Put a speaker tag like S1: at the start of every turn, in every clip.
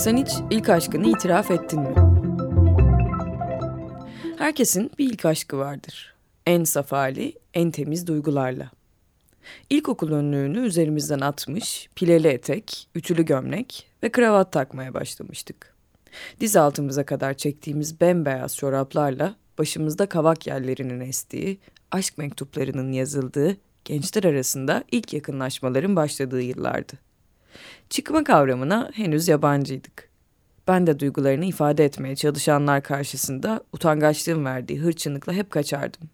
S1: Sen hiç ilk aşkını itiraf ettin mi? Herkesin bir ilk aşkı vardır. En saf hali, en temiz duygularla. İlkokul önlüğünü üzerimizden atmış, pileli etek, ütülü gömlek ve kravat takmaya başlamıştık. Diz altımıza kadar çektiğimiz bembeyaz çoraplarla başımızda kavak yerlerinin estiği, aşk mektuplarının yazıldığı, gençler arasında ilk yakınlaşmaların başladığı yıllardı. Çıkma kavramına henüz yabancıydık. Ben de duygularını ifade etmeye çalışanlar karşısında utangaçlığın verdiği hırçınlıkla hep kaçardım.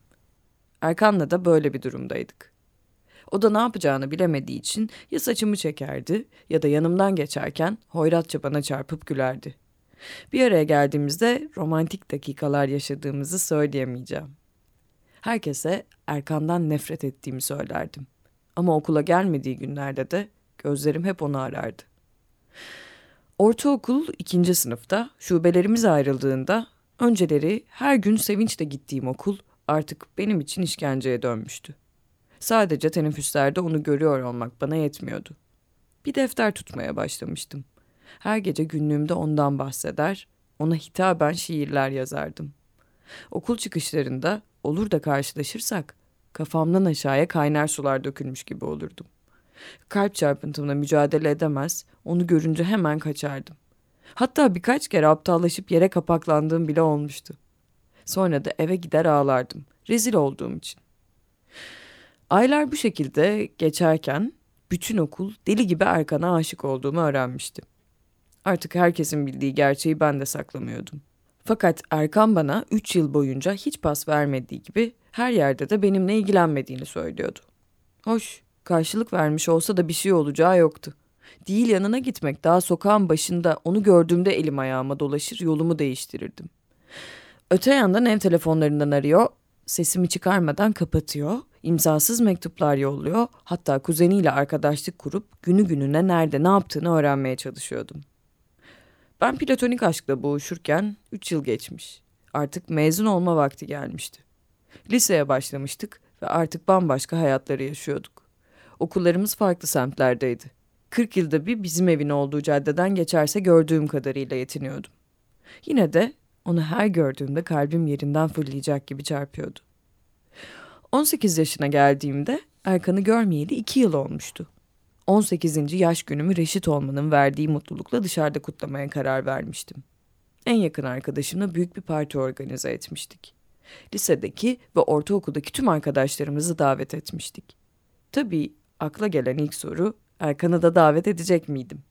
S1: Erkan'la da böyle bir durumdaydık. O da ne yapacağını bilemediği için ya saçımı çekerdi ya da yanımdan geçerken hoyratça bana çarpıp gülerdi. Bir araya geldiğimizde romantik dakikalar yaşadığımızı söyleyemeyeceğim. Herkese Erkan'dan nefret ettiğimi söylerdim. Ama okula gelmediği günlerde de Gözlerim hep onu arardı. Ortaokul ikinci sınıfta şubelerimiz ayrıldığında önceleri her gün sevinçle gittiğim okul artık benim için işkenceye dönmüştü. Sadece teneffüslerde onu görüyor olmak bana yetmiyordu. Bir defter tutmaya başlamıştım. Her gece günlüğümde ondan bahseder, ona hitaben şiirler yazardım. Okul çıkışlarında olur da karşılaşırsak kafamdan aşağıya kaynar sular dökülmüş gibi olurdum. Kalp çarpıntımla mücadele edemez, onu görünce hemen kaçardım. Hatta birkaç kere aptallaşıp yere kapaklandığım bile olmuştu. Sonra da eve gider ağlardım, rezil olduğum için. Aylar bu şekilde geçerken bütün okul deli gibi Erkan'a aşık olduğumu öğrenmişti. Artık herkesin bildiği gerçeği ben de saklamıyordum. Fakat Erkan bana üç yıl boyunca hiç pas vermediği gibi her yerde de benimle ilgilenmediğini söylüyordu. Hoş, Karşılık vermiş olsa da bir şey olacağı yoktu. Değil yanına gitmek daha sokağın başında onu gördüğümde elim ayağıma dolaşır yolumu değiştirirdim. Öte yandan ev telefonlarından arıyor, sesimi çıkarmadan kapatıyor, imzasız mektuplar yolluyor, hatta kuzeniyle arkadaşlık kurup günü gününe nerede ne yaptığını öğrenmeye çalışıyordum. Ben platonik aşkla boğuşurken 3 yıl geçmiş. Artık mezun olma vakti gelmişti. Liseye başlamıştık ve artık bambaşka hayatları yaşıyorduk. Okullarımız farklı semtlerdeydi. 40 yılda bir bizim evin olduğu caddeden geçerse gördüğüm kadarıyla yetiniyordum. Yine de onu her gördüğümde kalbim yerinden fırlayacak gibi çarpıyordu. 18 yaşına geldiğimde Erkan'ı görmeyeli 2 yıl olmuştu. 18. yaş günümü reşit olmanın verdiği mutlulukla dışarıda kutlamaya karar vermiştim. En yakın arkadaşımla büyük bir parti organize etmiştik. Lisedeki ve ortaokuldaki tüm arkadaşlarımızı davet etmiştik. Tabii Akla gelen ilk soru Erkan'ı da davet edecek miydim?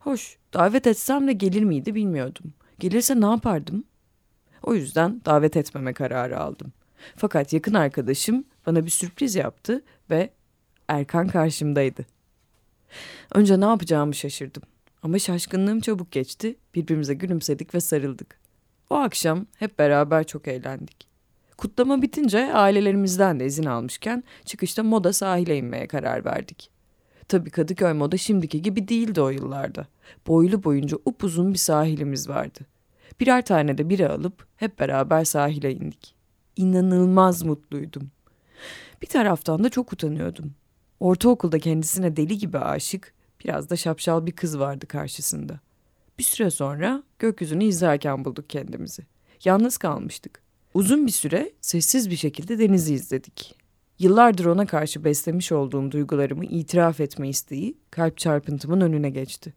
S1: Hoş, davet etsem de gelir miydi bilmiyordum. Gelirse ne yapardım? O yüzden davet etmeme kararı aldım. Fakat yakın arkadaşım bana bir sürpriz yaptı ve Erkan karşımdaydı. Önce ne yapacağımı şaşırdım. Ama şaşkınlığım çabuk geçti. Birbirimize gülümsedik ve sarıldık. O akşam hep beraber çok eğlendik. Kutlama bitince ailelerimizden de izin almışken çıkışta moda sahile inmeye karar verdik. Tabii Kadıköy moda şimdiki gibi değildi o yıllarda. Boylu boyunca upuzun bir sahilimiz vardı. Birer tane de biri alıp hep beraber sahile indik. İnanılmaz mutluydum. Bir taraftan da çok utanıyordum. Ortaokulda kendisine deli gibi aşık, biraz da şapşal bir kız vardı karşısında. Bir süre sonra gökyüzünü izlerken bulduk kendimizi. Yalnız kalmıştık. Uzun bir süre sessiz bir şekilde denizi izledik. Yıllardır ona karşı beslemiş olduğum duygularımı itiraf etme isteği kalp çarpıntımın önüne geçti.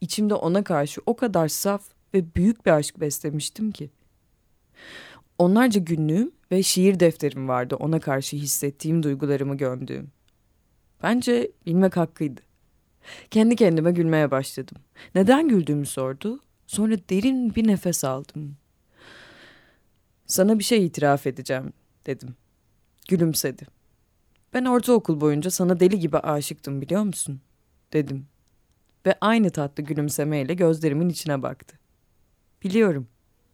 S1: İçimde ona karşı o kadar saf ve büyük bir aşk beslemiştim ki. Onlarca günlüğüm ve şiir defterim vardı ona karşı hissettiğim duygularımı gömdüğüm. Bence bilmek hakkıydı. Kendi kendime gülmeye başladım. Neden güldüğümü sordu. Sonra derin bir nefes aldım. Sana bir şey itiraf edeceğim dedim. Gülümsedi. Ben ortaokul boyunca sana deli gibi aşıktım biliyor musun? Dedim. ve aynı tatlı gülümsemeyle gözlerimin içine baktı. Biliyorum,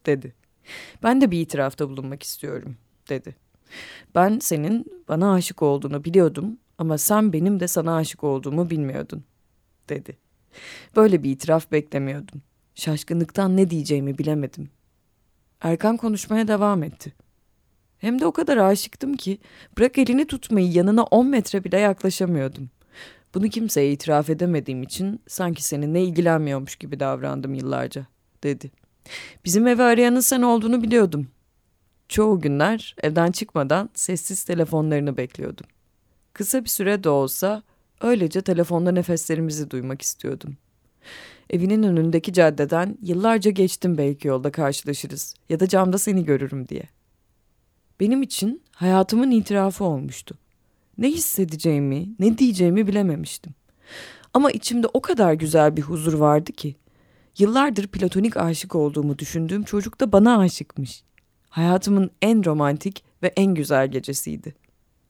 S1: dedi. Ben de bir itirafta bulunmak istiyorum, dedi. Ben senin bana aşık olduğunu biliyordum ama sen benim de sana aşık olduğumu bilmiyordun, dedi. Böyle bir itiraf beklemiyordum. Şaşkınlıktan ne diyeceğimi bilemedim. Erkan konuşmaya devam etti. Hem de o kadar aşıktım ki bırak elini tutmayı yanına on metre bile yaklaşamıyordum. Bunu kimseye itiraf edemediğim için sanki seninle ilgilenmiyormuş gibi davrandım yıllarca, dedi. Bizim evi arayanın sen olduğunu biliyordum. Çoğu günler evden çıkmadan sessiz telefonlarını bekliyordum. Kısa bir süre de olsa öylece telefonda nefeslerimizi duymak istiyordum. Evinin önündeki caddeden yıllarca geçtim belki yolda karşılaşırız ya da camda seni görürüm diye. Benim için hayatımın itirafı olmuştu. Ne hissedeceğimi, ne diyeceğimi bilememiştim. Ama içimde o kadar güzel bir huzur vardı ki. Yıllardır platonik aşık olduğumu düşündüğüm çocuk da bana aşıkmış. Hayatımın en romantik ve en güzel gecesiydi.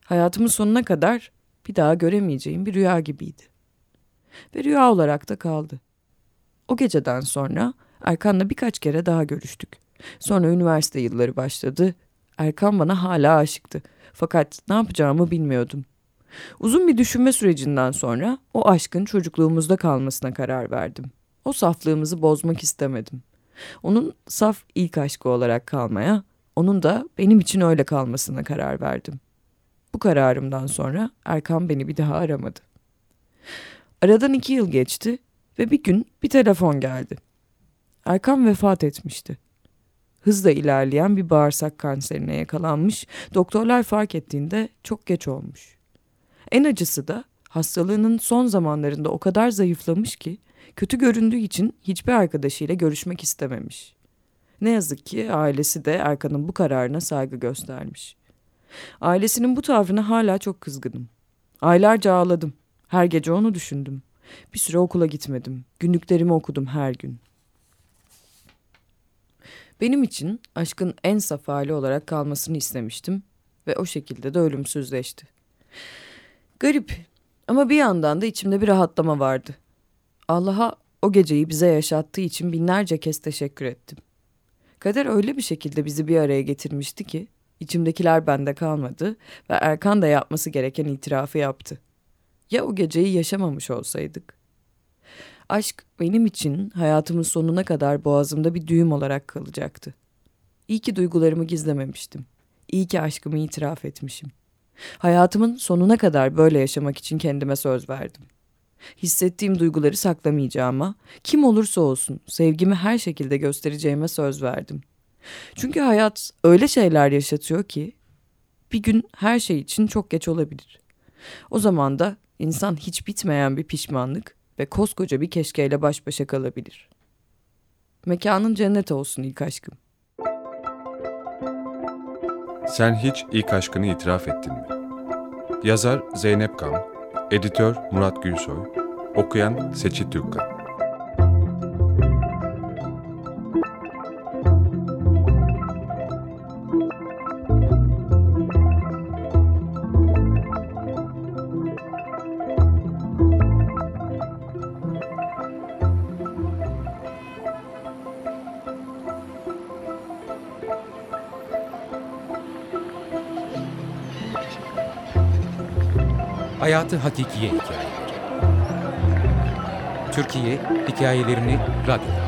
S1: Hayatımın sonuna kadar bir daha göremeyeceğim bir rüya gibiydi. Ve rüya olarak da kaldı. O geceden sonra Erkan'la birkaç kere daha görüştük. Sonra üniversite yılları başladı. Erkan bana hala aşıktı. Fakat ne yapacağımı bilmiyordum. Uzun bir düşünme sürecinden sonra o aşkın çocukluğumuzda kalmasına karar verdim. O saflığımızı bozmak istemedim. Onun saf ilk aşkı olarak kalmaya, onun da benim için öyle kalmasına karar verdim. Bu kararımdan sonra Erkan beni bir daha aramadı. Aradan iki yıl geçti ve bir gün bir telefon geldi. Erkan vefat etmişti. Hızla ilerleyen bir bağırsak kanserine yakalanmış, doktorlar fark ettiğinde çok geç olmuş. En acısı da hastalığının son zamanlarında o kadar zayıflamış ki kötü göründüğü için hiçbir arkadaşıyla görüşmek istememiş. Ne yazık ki ailesi de Erkan'ın bu kararına saygı göstermiş. Ailesinin bu tavrına hala çok kızgınım. Aylarca ağladım. Her gece onu düşündüm. Bir süre okula gitmedim. Günlüklerimi okudum her gün. Benim için aşkın en saf hali olarak kalmasını istemiştim ve o şekilde de ölümsüzleşti. Garip ama bir yandan da içimde bir rahatlama vardı. Allah'a o geceyi bize yaşattığı için binlerce kez teşekkür ettim. Kader öyle bir şekilde bizi bir araya getirmişti ki içimdekiler bende kalmadı ve Erkan da yapması gereken itirafı yaptı. Ya o geceyi yaşamamış olsaydık? Aşk benim için hayatımın sonuna kadar boğazımda bir düğüm olarak kalacaktı. İyi ki duygularımı gizlememiştim. İyi ki aşkımı itiraf etmişim. Hayatımın sonuna kadar böyle yaşamak için kendime söz verdim. Hissettiğim duyguları saklamayacağıma, kim olursa olsun sevgimi her şekilde göstereceğime söz verdim. Çünkü hayat öyle şeyler yaşatıyor ki bir gün her şey için çok geç olabilir. O zaman da insan hiç bitmeyen bir pişmanlık ve koskoca bir keşkeyle baş başa kalabilir. Mekanın cennet olsun ilk aşkım.
S2: Sen hiç ilk aşkını itiraf ettin mi? Yazar Zeynep Gam, editör Murat Gülsoy, okuyan Seçit Türkkan.
S3: Hayatı Hakikiye Hikayeleri Türkiye Hikayelerini Radyo'da